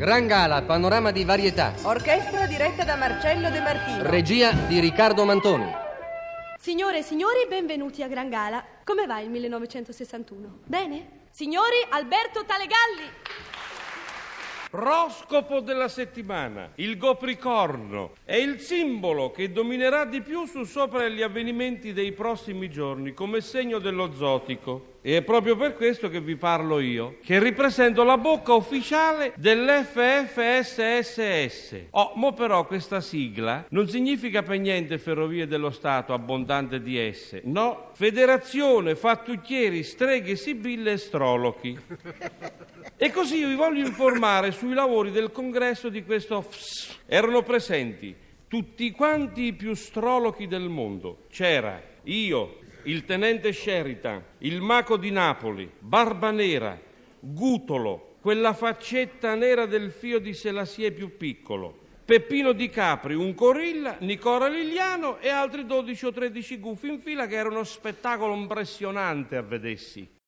Gran Gala, panorama di varietà. Orchestra diretta da Marcello De Martino. Regia di Riccardo Mantoni. Signore e signori, benvenuti a Gran Gala. Come va il 1961? Bene? Signori, Alberto Talegalli. Proscopo della settimana, il Gopricorno, è il simbolo che dominerà di più su sopra gli avvenimenti dei prossimi giorni come segno dello zotico. E è proprio per questo che vi parlo io, che ripresento la bocca ufficiale dell'FFSSS. Oh, mo però questa sigla non significa per niente Ferrovie dello Stato, abbondante di esse. No, Federazione Fattucchieri, Streghe, Sibille e Strolochi. E così vi voglio informare sui lavori del congresso di questo FS. Erano presenti tutti quanti i più strolochi del mondo. C'era io, il tenente Sheridan, il maco di Napoli, Barba Nera, Gutolo, quella faccetta nera del fio di Selassie più piccolo, Peppino Di Capri, un gorilla, Nicola Liliano e altri 12 o 13 gufi in fila che era uno spettacolo impressionante a vedersi.